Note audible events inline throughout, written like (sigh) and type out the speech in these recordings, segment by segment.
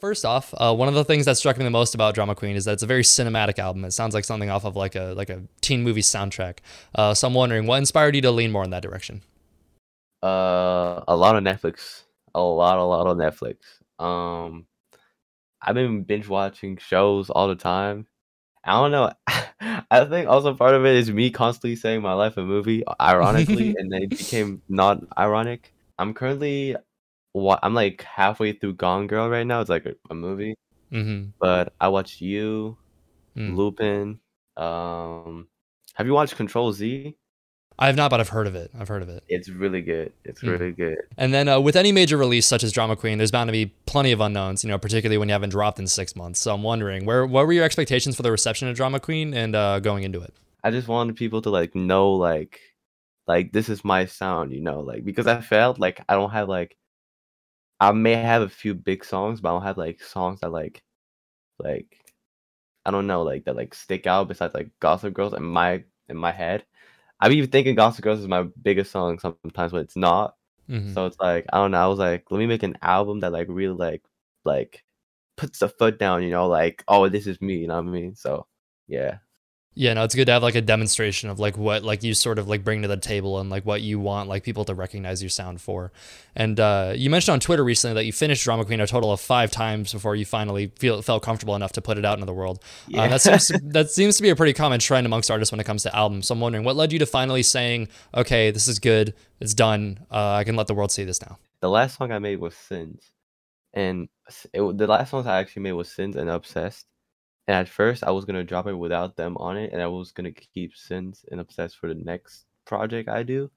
First off, uh, one of the things that struck me the most about Drama Queen is that it's a very cinematic album. It sounds like something off of like a like a teen movie soundtrack. Uh, so I'm wondering, what inspired you to lean more in that direction? Uh, a lot of Netflix, a lot, a lot of Netflix. Um, I've been binge watching shows all the time. I don't know. (laughs) I think also part of it is me constantly saying my life a movie, ironically, (laughs) and then it became not ironic. I'm currently what I'm like halfway through Gone Girl right now. It's like a, a movie, Mm-hmm. but I watched you, Mm. Lupin. Um, have you watched Control Z? I have not, but I've heard of it. I've heard of it. It's really good. It's Mm. really good. And then uh, with any major release such as Drama Queen, there's bound to be plenty of unknowns. You know, particularly when you haven't dropped in six months. So I'm wondering, where what were your expectations for the reception of Drama Queen and uh, going into it? I just wanted people to like know like like this is my sound, you know, like because I felt like I don't have like I may have a few big songs, but I don't have like songs that like like I don't know, like that like stick out besides like Gossip Girls in my in my head. I'm even thinking Gossip Girls is my biggest song sometimes, but it's not. Mhm. So it's like I don't know. I was like, let me make an album that like really like like puts the foot down, you know, like oh this is me, you know what I mean? So yeah. Yeah, no, it's good to have like a demonstration of like what like you sort of like bring to the table and like what you want like people to recognize your sound for. And uh, you mentioned on Twitter recently that you finished Drama Queen a total of five times before you finally feel felt comfortable enough to put it out into the world. Uh, that seems to, (laughs) that seems to be a pretty common trend amongst artists when it comes to albums. So I'm wondering what led you to finally saying, okay, this is good, it's done, uh, I can let the world see this now. the last song I made was Sins, and it, the last songs I actually made was Sins and Obsessed. And at first, I was gonna drop it without them on it, and I was gonna keep Sins and Obsessed for the next project I do.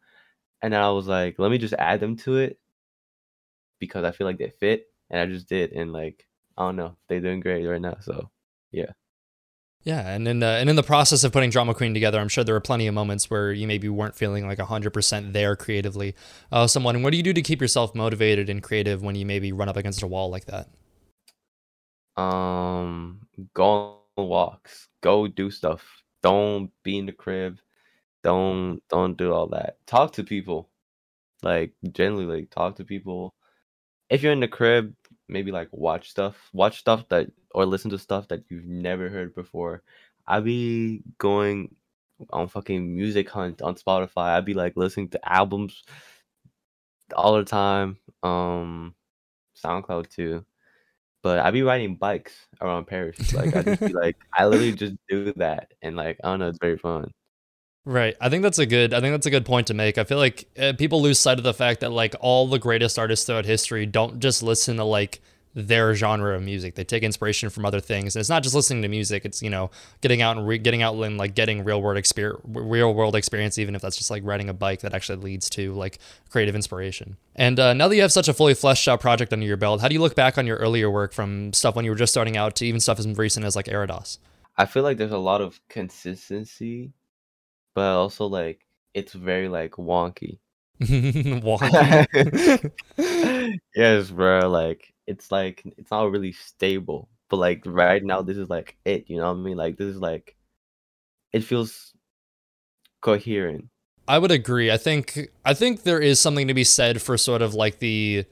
And then I was like, let me just add them to it because I feel like they fit, and I just did. And like, I don't know, they're doing great right now. So Yeah, Yeah, and in the, and in the process of putting Drama Queen together, I'm sure there were plenty of moments where you maybe weren't feeling like 100% there creatively. Uh, so I'm wondering, what do you do to keep yourself motivated and creative when you maybe run up against a wall like that? um go on walks go do stuff. Don't be in the crib. Don't don't do all that. Talk to people. Like generally like talk to people. If you're in the crib maybe like watch stuff. Watch stuff that or listen to stuff that you've never heard before. I be going on fucking music hunt on spotify. I'd be like listening to albums all the time. Um soundcloud too but I be riding bikes around Paris. Like I just be (laughs) like, I literally just do that, and like I don't know, it's very fun. Right. I think that's a good. I think that's a good point to make. I feel like uh, people lose sight of the fact that like all the greatest artists throughout history don't just listen to like their genre of music. They take inspiration from other things, and it's not just listening to music. It's you know getting out and re- getting out and like getting real world experience, real world experience, even if that's just like riding a bike that actually leads to like creative inspiration. And uh, now that you have such a fully fleshed out project under your belt, how do you look back on your earlier work from stuff when you were just starting out to even stuff as recent as like Eridos? I feel like there's a lot of consistency, but also like it's very like wonky. (laughs) Wonky. (laughs) yes, bro. Like it's like it's not really stable. But like right now, mm. this is like it. You know what I mean? Like this is like it feels coherent. I would agree. I think I think there is something to be said for sort of like the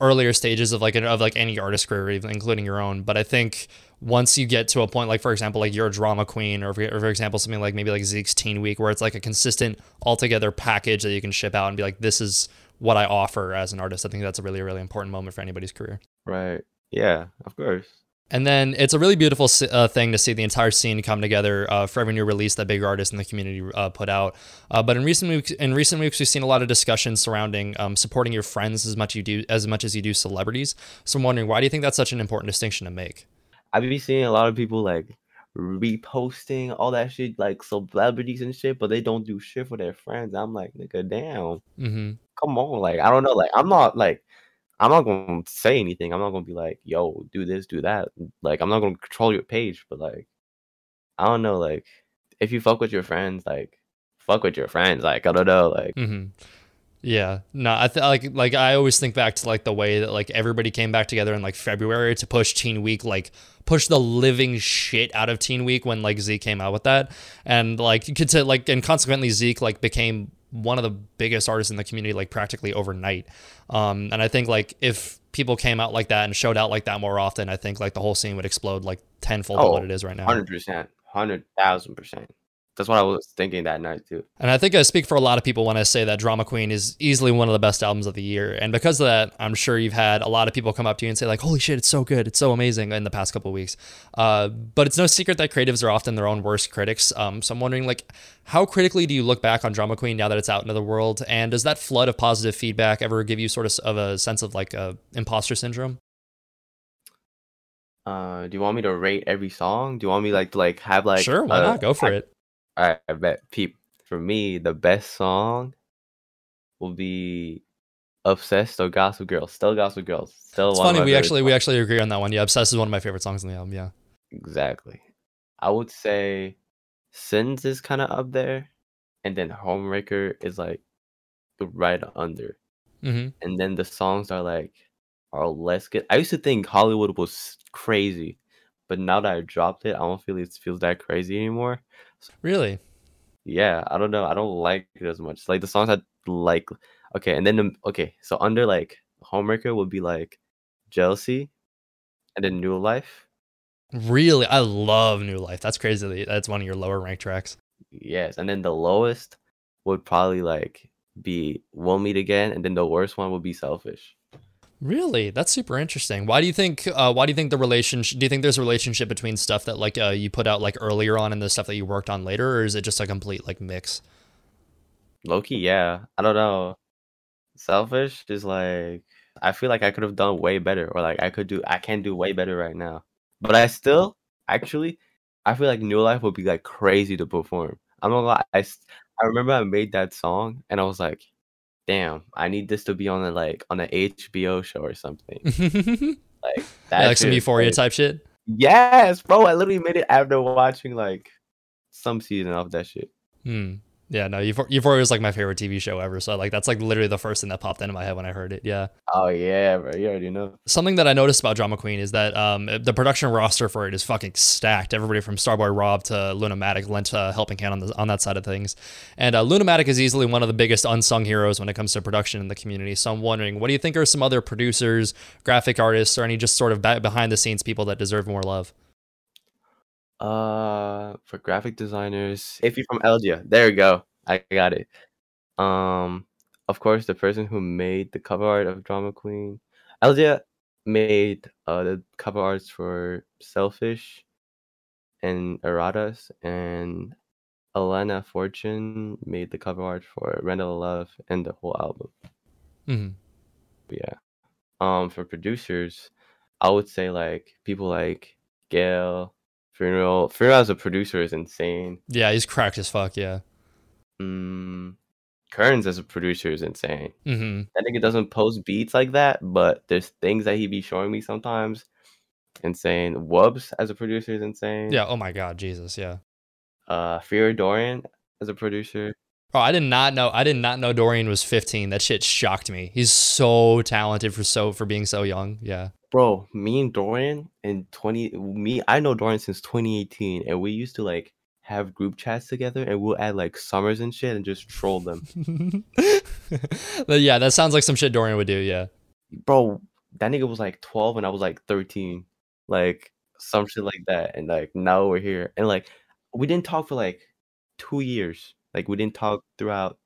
earlier stages of like an, of like any artist career, even including your own. But I think once you get to a point, like for example, like you're a drama queen, or for, or for example, something like maybe like Zeke's Teen Week, where it's like a consistent, altogether package that you can ship out and be like, this is what I offer as an artist. I think that's a really really important moment for anybody's career. Right. Yeah, of course. And then it's a really beautiful uh, thing to see the entire scene come together uh, for every new release that big artists in the community uh, put out. Uh, but in recent weeks, in recent weeks, we've seen a lot of discussion surrounding um, supporting your friends as much you do as much as you do celebrities. So I'm wondering, why do you think that's such an important distinction to make? I've been seeing a lot of people like reposting all that shit, like celebrities and shit, but they don't do shit for their friends. I'm like, nigga, damn, hmm come on, like I don't know, like I'm not like I'm not gonna say anything. I'm not gonna be like, yo, do this, do that. Like I'm not gonna control your page, but like I don't know, like if you fuck with your friends, like fuck with your friends. Like I don't know, like Mm-hmm. Yeah, no, I th- like like I always think back to like the way that like everybody came back together in like February to push Teen Week, like push the living shit out of Teen Week when like Zeke came out with that, and like you could say like and consequently Zeke like became one of the biggest artists in the community like practically overnight. Um, and I think like if people came out like that and showed out like that more often, I think like the whole scene would explode like tenfold oh, what it is right now. Hundred percent, hundred thousand percent. That's what I was thinking that night too. And I think I speak for a lot of people when I say that Drama Queen is easily one of the best albums of the year. And because of that, I'm sure you've had a lot of people come up to you and say like, "Holy shit, it's so good, it's so amazing!" in the past couple weeks. Uh, but it's no secret that creatives are often their own worst critics. Um, so I'm wondering like, how critically do you look back on Drama Queen now that it's out into the world? And does that flood of positive feedback ever give you sort of, of a sense of like a imposter syndrome? Uh, do you want me to rate every song? Do you want me like to like have like sure? Why not? Go for it. I, I bet peep for me the best song will be Obsessed or Gossip Girl. Still Gossip Girls. Still it's funny. We actually songs. we actually agree on that one. Yeah, Obsessed is one of my favorite songs on the album. Yeah. Exactly. I would say Sins is kind of up there, and then Homewrecker is like right under. Mm-hmm. And then the songs are like are less good. I used to think Hollywood was crazy, but now that I dropped it, I don't feel it feels that crazy anymore. Really? Yeah, I don't know. I don't like it as much. Like the songs I like. Okay, and then the, okay, so under like Homewrecker would be like Jealousy, and then New Life. Really, I love New Life. That's crazy. That's one of your lower ranked tracks. Yes, and then the lowest would probably like be We'll Meet Again, and then the worst one would be Selfish. Really, that's super interesting. Why do you think? Uh, why do you think the relationship? Do you think there's a relationship between stuff that like uh, you put out like earlier on and the stuff that you worked on later, or is it just a complete like mix? Lowkey, yeah. I don't know. Selfish is like I feel like I could have done way better, or like I could do I can do way better right now. But I still actually I feel like New Life would be like crazy to perform. I'm not lie. I I remember I made that song and I was like, damn, I need this to be on a like on an HBO show or something. (laughs) like that, yeah, like some Euphoria like, type shit. Yes, bro. I literally made it after watching like some season of that shit. Hmm. Yeah, no, Euphoria was like my favorite TV show ever. So like that's like literally the first thing that popped into my head when I heard it. Yeah. Oh yeah, bro. You already know. Something that I noticed about Drama Queen is that um, the production roster for it is fucking stacked. Everybody from Starboy Rob to Lunamatic lent a helping hand on the, on that side of things. And uh, Lunamatic is easily one of the biggest unsung heroes when it comes to production in the community. So I'm wondering, what do you think are some other producers, graphic artists, or any just sort of behind the scenes people that deserve more love? Uh, for graphic designers, if you're from Elgia, there you go. I got it. Um, of course, the person who made the cover art of Drama Queen, Elgia made uh the cover arts for Selfish and Erratas, and Alana Fortune made the cover art for Randall Love and the whole album. Mm-hmm. Yeah. Um, for producers, I would say like people like Gail, Funeral. Funeral as a producer is insane. Yeah, he's cracked as fuck. Yeah. Mm, Kearns as a producer is insane. Mm-hmm. I think it doesn't post beats like that, but there's things that he be showing me sometimes. Insane. Wubs as a producer is insane. Yeah. Oh my god, Jesus. Yeah. Uh, Fear Dorian as a producer. Oh, I did not know. I did not know Dorian was 15. That shit shocked me. He's so talented for so for being so young. Yeah bro, me and Dorian in 20 me I know Dorian since 2018 and we used to like have group chats together and we'll add like summers and shit and just troll them. (laughs) but yeah, that sounds like some shit Dorian would do, yeah. Bro, that nigga was like 12 and I was like 13. Like some shit like that. And like now we're here. And like we didn't talk for like two years. Like we didn't talk throughout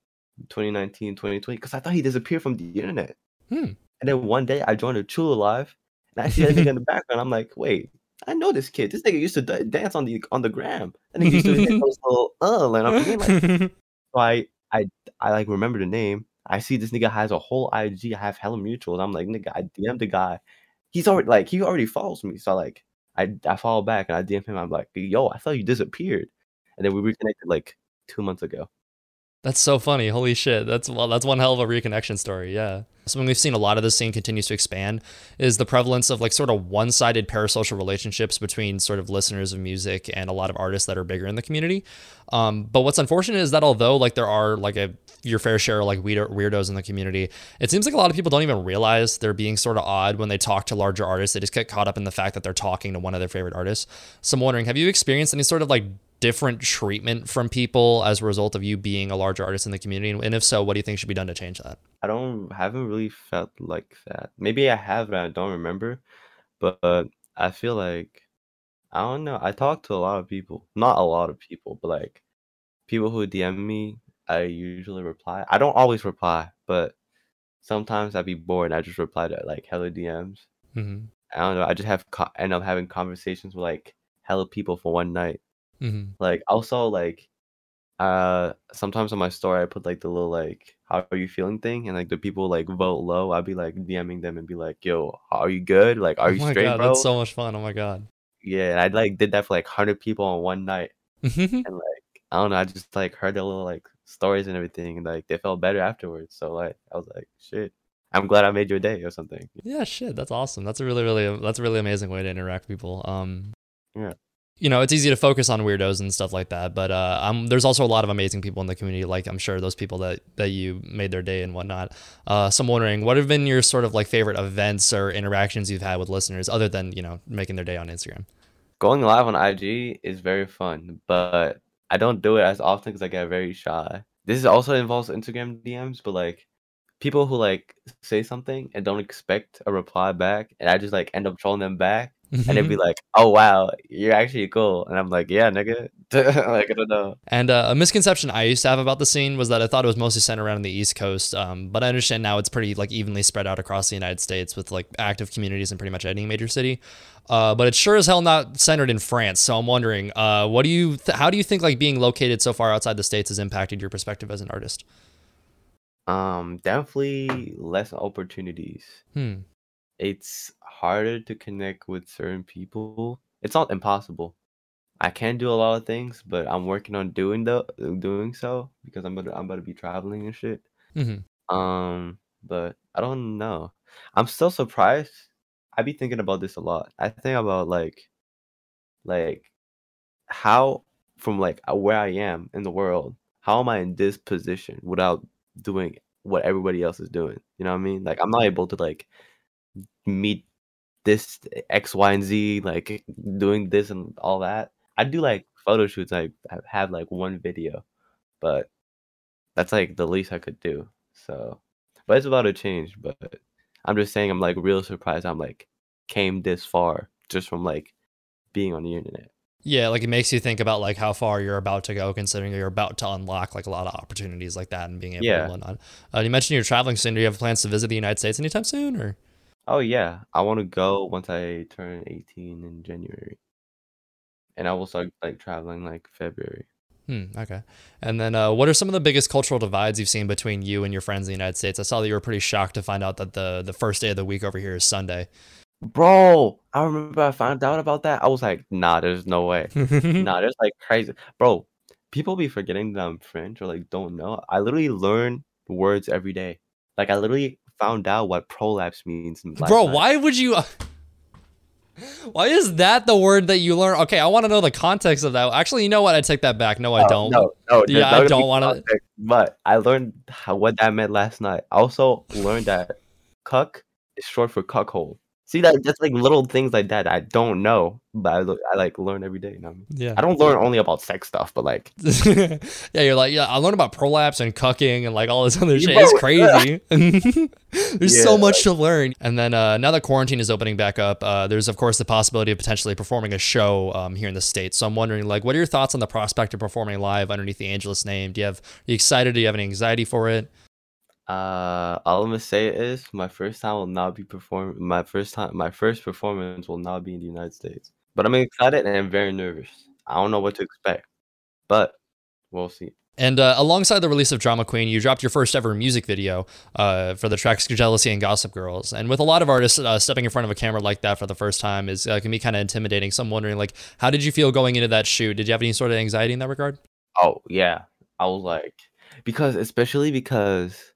2019, 2020, because I thought he disappeared from the internet. Hmm. And then one day I joined a Chula Live and I see that nigga in the (laughs) background. I'm like, wait, I know this kid. This nigga used to d- dance on the on the gram. And he used to those (laughs) little uh, and I'm like, (laughs) so I I I like remember the name. I see this nigga has a whole IG. I have hella mutuals. I'm like, nigga, I DM the guy. He's already like he already follows me. So like I I follow back and I DM him. I'm like, yo, I thought you disappeared. And then we reconnected like two months ago. That's so funny. Holy shit. That's well, that's one hell of a reconnection story. Yeah. Something we've seen a lot of this scene continues to expand is the prevalence of like sort of one-sided parasocial relationships between sort of listeners of music and a lot of artists that are bigger in the community. Um, but what's unfortunate is that although like there are like a your fair share of like weirdos in the community, it seems like a lot of people don't even realize they're being sort of odd when they talk to larger artists. They just get caught up in the fact that they're talking to one of their favorite artists. So I'm wondering, have you experienced any sort of like different treatment from people as a result of you being a larger artist in the community? And if so, what do you think should be done to change that? I don't haven't really felt like that. Maybe I have, but I don't remember. But uh, I feel like I don't know. I talk to a lot of people, not a lot of people, but like people who DM me. I usually reply. I don't always reply, but sometimes I'd be bored. I just reply to like hella DMs. Mm-hmm. I don't know. I just have co- end up having conversations with like hella people for one night. Mm-hmm. Like also like uh sometimes on my story I put like the little like how are you feeling thing and like the people like vote low. I'd be like DMing them and be like, yo, are you good? Like are oh you my straight, god, bro? that's so much fun. Oh my god. yeah, and I like did that for like hundred people on one night. Mm-hmm. (laughs) And like I don't know, I just like heard their little like stories and everything and like they felt better afterwards. So like I was like, shit. I'm glad I made your day or something. Yeah, shit, that's awesome. That's a really, really, that's a really amazing way to interact with people. Um, Yeah. You know, it's easy to focus on weirdos and stuff like that, but uh, there's also a lot of amazing people in the community. Like I'm sure those people that that you made their day and whatnot. Uh, so I'm wondering, what have been your sort of like favorite events or interactions you've had with listeners, other than you know making their day on Instagram? Going live on IG is very fun, but I don't do it as often because I get very shy. This is also involves Instagram DMs, but like people who like say something and don't expect a reply back, and I just like end up trolling them back, and they'd be like, "Oh wow, you're actually cool," and I'm like, "Yeah, nigga." (laughs) like I don't know. And uh, a misconception I used to have about the scene was that I thought it was mostly centered around the East Coast, um, but I understand now it's pretty like evenly spread out across the United States with like active communities in pretty much any major city. Uh, but it's sure as hell not centered in France. So I'm wondering, uh, what do you, th- how do you think like being located so far outside the states has impacted your perspective as an artist? Um, definitely less opportunities. Hmm. It's harder to connect with certain people. It's not impossible. I can do a lot of things, but I'm working on doing the doing so because I'm about to, I'm about to be traveling and shit. Mm-hmm. Um, but I don't know. I'm still surprised. I be thinking about this a lot. I think about like, like, how from like uh, where I am in the world, how am I in this position without doing what everybody else is doing? You know what I mean? Like, I'm not able to like meet this X, Y, and Z, like doing this and all that. I do like photo shoots. I have like one video, but that's like the least I could do. So, but it's about to change. But I'm just saying, I'm like real surprised. I'm like came this far just from like being on the internet. Yeah, like it makes you think about like how far you're about to go, considering you're about to unlock like a lot of opportunities like that and being able Yeah. to whatnot. Uh, you mentioned you're traveling soon. Do you have plans to visit the United States anytime soon, or? Oh yeah, I want to go once I turn 18 in January, and I will start like traveling like February. Hmm, okay. And then, uh, what are some of the biggest cultural divides you've seen between you and your friends in the United States? I saw that you were pretty shocked to find out that the the first day of the week over here is Sunday. Bro, I remember I found out about that. I was like, nah, there's no way. (laughs) Nah, there's like crazy. Bro, people be forgetting that I'm French or like don't know. I literally learn words every day. Like I literally found out what prolapse means. last Bro, night. why would you? (laughs) Why is that the word that you learn? Okay, I want to know the context of that. Actually, you know what? I take that back. No, I Oh, don't. No, no, Yeah, not I don't wanna- But I learned how, what that meant last night. I also learned that cuck is short for cuckold. See that just like little things like that I don't know, but I, I like learn every day. You know I? Yeah. I don't learn only about sex stuff, but like (laughs) yeah, you're like, yeah, I learned about prolapse and cucking and like all this other shit. It's crazy. (laughs) there's so Yeah, much to learn. And then uh, now that quarantine is opening back up, uh, there's of course the possibility of potentially performing a show um, here in the states. So I'm wondering, like, what are your thoughts on the prospect of performing live underneath the Angelus name? Do you have are you excited? Do you have any anxiety for it? Uh, all I'm gonna say is my first time will not be perform. My first time, my first performance will not be in the United States. But I'm excited and I'm very nervous. I don't know what to expect, but we'll see. And uh, alongside the release of Drama Queen, you dropped your first ever music video uh, for the tracks Jealousy and Gossip Girls. And with a lot of artists, uh, stepping in front of a camera like that for the first time is uh, can be kind of intimidating. So I'm wondering, like, how did you feel going into that shoot? Did you have any sort of anxiety in that regard? Oh yeah, I was like, because especially because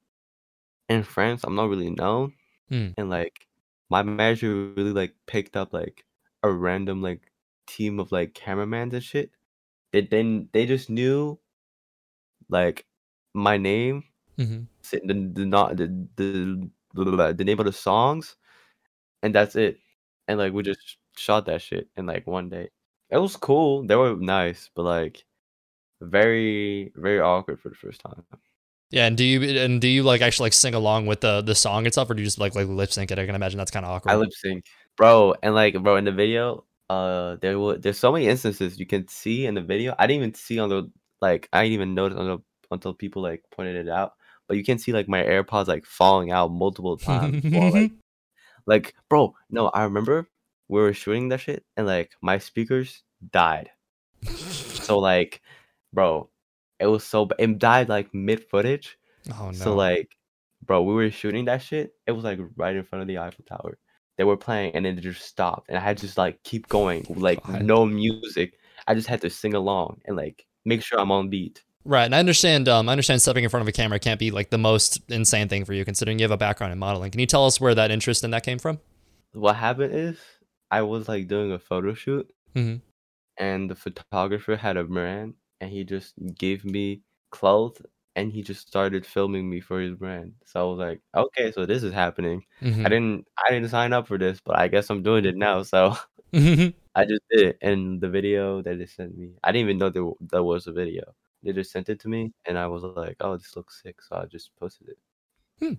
in France I'm not really known, Hmm. and like my manager really like picked up like a random like team of like cameramans and shit. They then they just knew like my name, Mm-hmm. the the not the the the name of the songs, and that's it. And like we just shot that shit in like one day. It was cool. They were nice, but like very very awkward for the first time. Yeah, and do you and do you like actually like sing along with the the song itself, or do you just like like lip sync it? I can imagine that's kind of awkward. I lip sync, bro, and like bro in the video, uh, there were there's so many instances you can see in the video. I didn't even see on the like I didn't even notice until until people like pointed it out. But you can see like my AirPods like falling out multiple (laughs) times. while, like, like, bro, no, I remember we were shooting that shit and like my speakers died. so like, bro, it was so bad. It died like mid footage. oh no. So like, bro, we were shooting that shit. It was like right in front of the Eiffel Tower. They were playing and then it just stopped, and I had to just like keep going, like God. no music. I just had to sing along and like make sure I'm on beat. Right, and I understand. Um, I understand stepping in front of a camera can't be like the most insane thing for you, considering you have a background in modeling. Can you tell us where that interest in that came from? What happened is I was like doing a photo shoot, mm-hmm. and the photographer had a brand, and he just gave me clothes, and he just started filming me for his brand. So I was like, okay, so this is happening. Mhm. I didn't I didn't sign up for this, but I guess I'm doing it now. So (laughs) Mhm. I just did it. And the video that they sent me, I didn't even know there, there was a video. They just sent it to me, and I was like, oh, this looks sick. So I just posted it.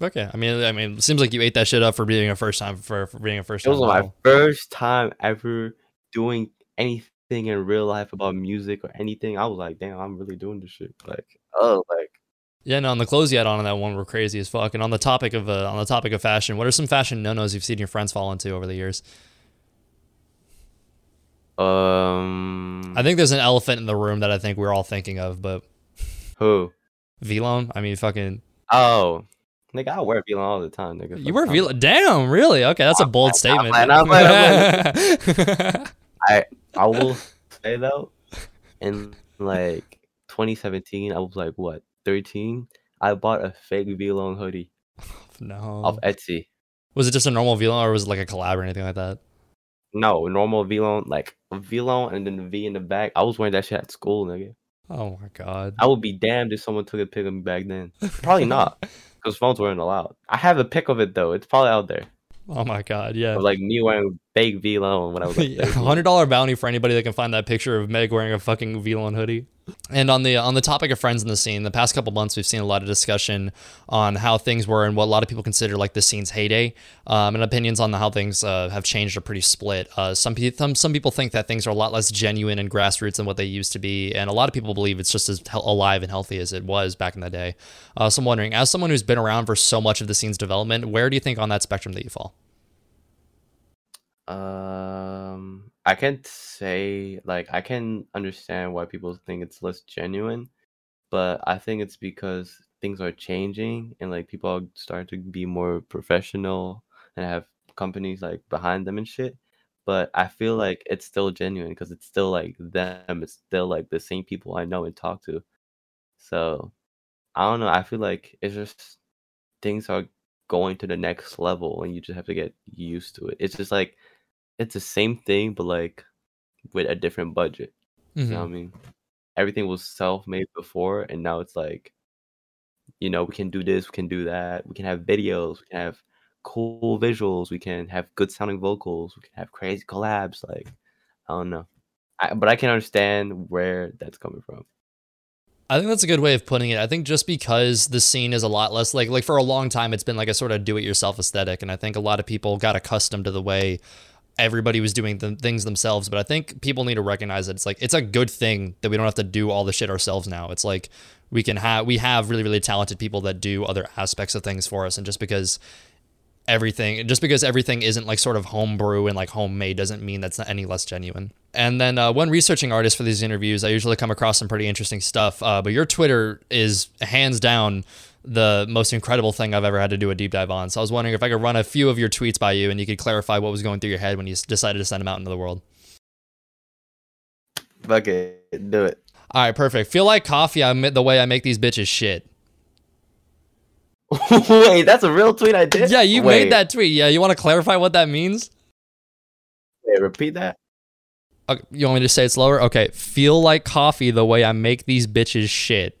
okay, I mean, I mean, it seems like you ate that shit up for being a first time for, for being a first It was my first time ever doing anything in real life about music or anything. I was like, damn, I'm really doing this shit. Like, oh, like, Yeah, no, and the clothes you had on in that one were crazy as fuck. And on the topic of uh, on the topic of fashion, what are some fashion no nos you've seen your friends fall into over the years? um, I think there's an elephant in the room that I think we're all thinking of, but who? Vlone. I mean, fucking, Oh, nigga, I wear Vlone all the time, nigga. you Fuck wear time. Vlone. Damn, really? Okay, that's a I'm bold I'm statement. playing, I'm (laughs) (laughs) I I (laughs) will say though, in like 2017, I was like what 13. I bought a fake Vlone hoodie (laughs) no. off Etsy. Was it just a normal Vlone or was it like a collab or anything like that? No, normal Vlone, like a Vlone and then the V in the back. I was wearing that shit at school, nigga. Oh my god. I would be damned if someone took a pic of me back then. Probably (laughs) not, because phones weren't allowed. I have a pic of it though. It's probably out there. Oh my god. Yeah. Like me wearing fake Vlone when I was like (laughs) Yeah, hundred dollar bounty for anybody that can find that picture of Meg wearing a fucking Vlone hoodie. And on the on the topic of friends in the scene, the past couple months we've seen a lot of discussion on how things were and what a lot of people consider like the scene's heyday, um, and opinions on how things uh, have changed are pretty split. Uh, some people some, some people think that things are a lot less genuine and grassroots than what they used to be, and a lot of people believe it's just as hel- alive and healthy as it was back in the day. Uh, so I'm wondering, as someone who's been around for so much of the scene's development, where do you think on that spectrum that you fall? Um, I can't say like I can understand why people think it's less genuine, but I think it's because things are changing and like people are starting to be more professional and have companies like behind them and shit. But I feel like it's still genuine because it's still like them. It's still like the same people I know and talk to. So I don't know. I feel like it's just things are going to the next level and you just have to get used to it. It's just like it's the same thing but like with a different budget. You know what I mm-hmm. mean? Everything was self-made before and now it's like you know, we can do this, we can do that. We can have videos, we can have cool visuals, we can have good sounding vocals, we can have crazy collabs like I don't know. I, but I can understand where that's coming from. I think that's a good way of putting it. I think just because the scene is a lot less like like for a long time it's been like a sort of do it yourself aesthetic and I think a lot of people got accustomed to the way everybody was doing the things themselves, but I think people need to recognize that it's like it's a good thing that we don't have to do all the shit ourselves now. It's like we can have we have really really talented people that do other aspects of things for us and just because everything just because everything isn't like sort of homebrew and like homemade doesn't mean that's not any less genuine. And then uh, when researching artists for these interviews i usually come across some pretty interesting stuff uh, but your twitter is hands down the most incredible thing i've ever had to do a deep dive on. So i was wondering if i could run a few of your tweets by you and you could clarify what was going through your head when you decided to send them out into the world. Fuck it, do it. all right perfect. Feel like coffee i admit the way i make these bitches shit (laughs) Wait, that's a real tweet I did? yeah you Wait, made that tweet yeah you want to clarify what that means Wait, repeat that? Okay, you want me to say it slower? Okay. Feel like coffee the way I make these bitches shit.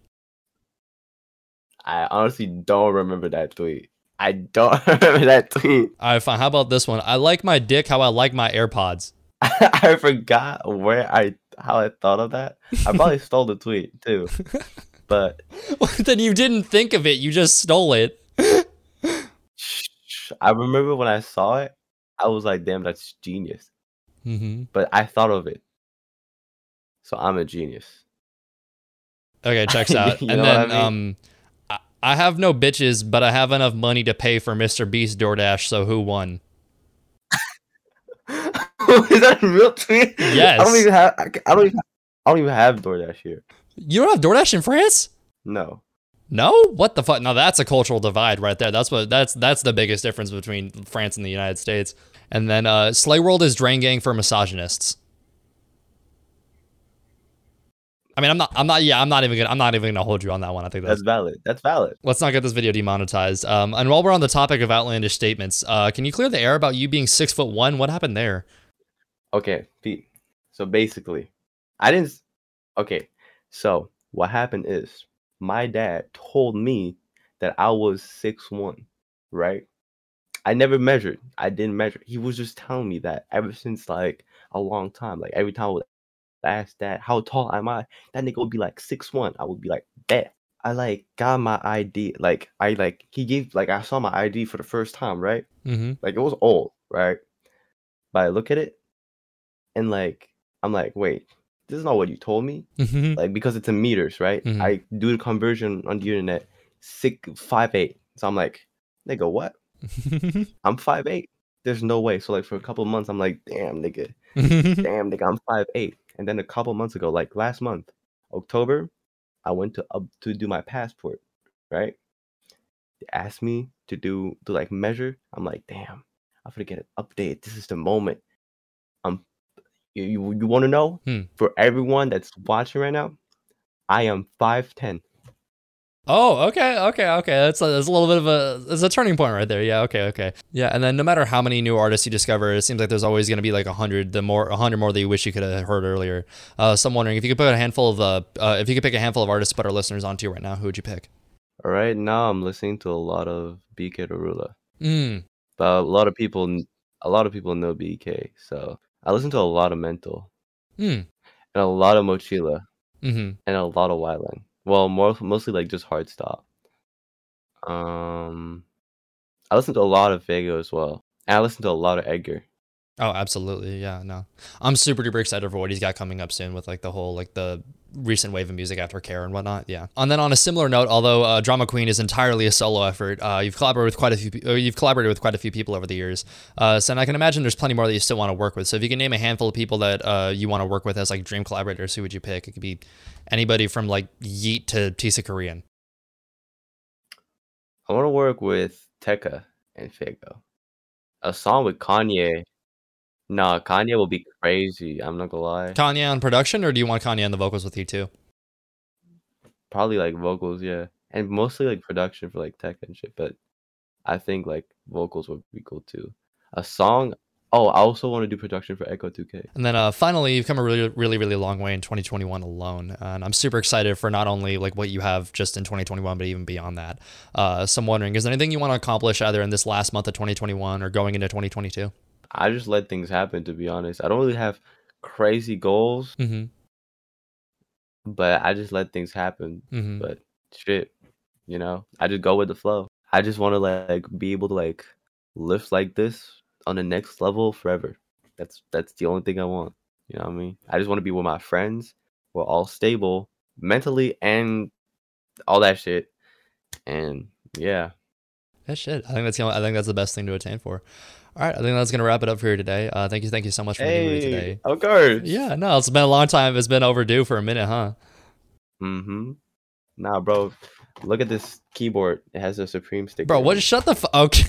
I honestly don't remember that tweet. I don't (laughs) remember that tweet. All right, fine. How about this one? I like my dick how I like my AirPods. (laughs) I forgot where I how I thought of that. I probably stole the tweet too. But (laughs) then you didn't think of it. You just stole it. I remember when I saw it, I was like, "Damn, that's genius." Mm-hmm. But I thought of it, so I'm a genius. Okay, (laughs) checks out. And then I mean? um, I, I have no bitches, but I have enough money to pay for Mr. Beast DoorDash. So who won? (laughs) Is that a real tweet? Yes. I don't even have. I I don't even. I don't even have DoorDash here. You don't have DoorDash in France? No. No, what the fuck? Now that's a cultural divide right there. That's what that's that's the biggest difference between France and the United States. And then uh, Slay World is Drain Gang for misogynists. I mean, I'm not, I'm not, yeah, I'm not even gonna, I'm not even gonna hold you on that one. I think that's That's valid. That's valid. let's not get this video demonetized. Um, and while we're on the topic of outlandish statements, uh, can you clear the air about you being six foot one? What happened there? Okay, Pete. So basically, I didn't. Okay, so what happened is my dad told me that I was six one, right? I never measured. I didn't measure. He was just telling me that ever since like a long time. Like every time I would ask dad, how tall am I? That nigga would be like six one. I would be like, bet. I like got my ID. Like I like he gave like I saw my ID for the first time, right? Mm-hmm. Like it was old, right? But I look at it and like I'm like, wait, this is not what you told me. Mm-hmm. Like because it's in meters, right? Mhm. I do the conversion on the internet, six five eight. So I'm like, nigga, what? (laughs) I'm five eight. There's no way. So like for a couple months, I'm like, damn, nigga, (laughs) damn, nigga, I'm five eight. And then a couple months ago, like last month, October, I went to up to do my passport, right? They asked me to do to like measure. I'm like, damn, I'm gonna get an update. This is the moment. Um, you you, you want to know? Hmm. For everyone that's watching right now, I am five ten. Oh, okay, okay, okay. That's a, that's a little bit of a that's a turning point right there. Yeah, okay, okay. Yeah, and then no matter how many new artists you discover, it seems like there's always going to be like a hundred, the more a hundred more that you wish you could have heard earlier. Uh, so I'm wondering if you could put a handful of uh, uh, if you could pick a handful of artists to put our listeners onto right now, who would you pick? All right, now I'm listening to a lot of BK Darula, Mm. but a lot of people, a lot of people know BK, so I listen to a lot of Mental Mm. and a lot of Mochila Mm-hmm. and a lot of Wyland. Well, more mostly like just hard stop. Um, I listen to a lot of Vega as well, and I listen to a lot of Edgar. Oh, absolutely. Yeah, no. I'm super duper excited for what he's got coming up soon with like the whole like the recent wave of music after Care and whatnot. Yeah. And then on a similar note, although uh, Drama Queen is entirely a solo effort, uh, you've collaborated with quite a few. you've collaborated with quite a few people over the years. Uh, so and I can imagine there's plenty more that you still want to work with. So if you can name a handful of people that uh, you want to work with as like dream collaborators, who would you pick? It could be anybody from like Yeat to Tisa Korean. I want to work with Tekka and Figo. A song with Kanye. Nah, Kanye will be crazy. I'm not gonna lie. Kanye on production, or do you want Kanye on the vocals with you too? Probably like vocals, yeah, and mostly like production for like tech and shit. But I think like vocals would be cool too. A song. Oh, I also want to do production for Echo 2K. And then uh, finally, you've come a really, really, really long way in 2021 alone, and I'm super excited for not only like what you have just in 2021, but even beyond that. Uh, so I'm wondering, is there anything you want to accomplish either in this last month of 2021 or going into 2022? I just let things happen. To be honest, I don't really have crazy goals, Mm-hmm. but I just let things happen. Mm-hmm. But shit, you know, I just go with the flow. I just want to like be able to like lift like this on the next level forever. That's that's the only thing I want. You know what I mean? I just want to be with my friends. We're all stable mentally and all that shit. And yeah, that shit. I think that's the only, I think that's the best thing to attain for. All right, I think that's gonna wrap it up for here today. Uh, thank you, thank you so much for being here today. hey, of course. Yeah, no, it's been a long time. It's been overdue for a minute, huh? Mm-hmm. Nah, bro. Look at this keyboard. It has a Supreme sticker. Bro, what? Shut the fuck. okay.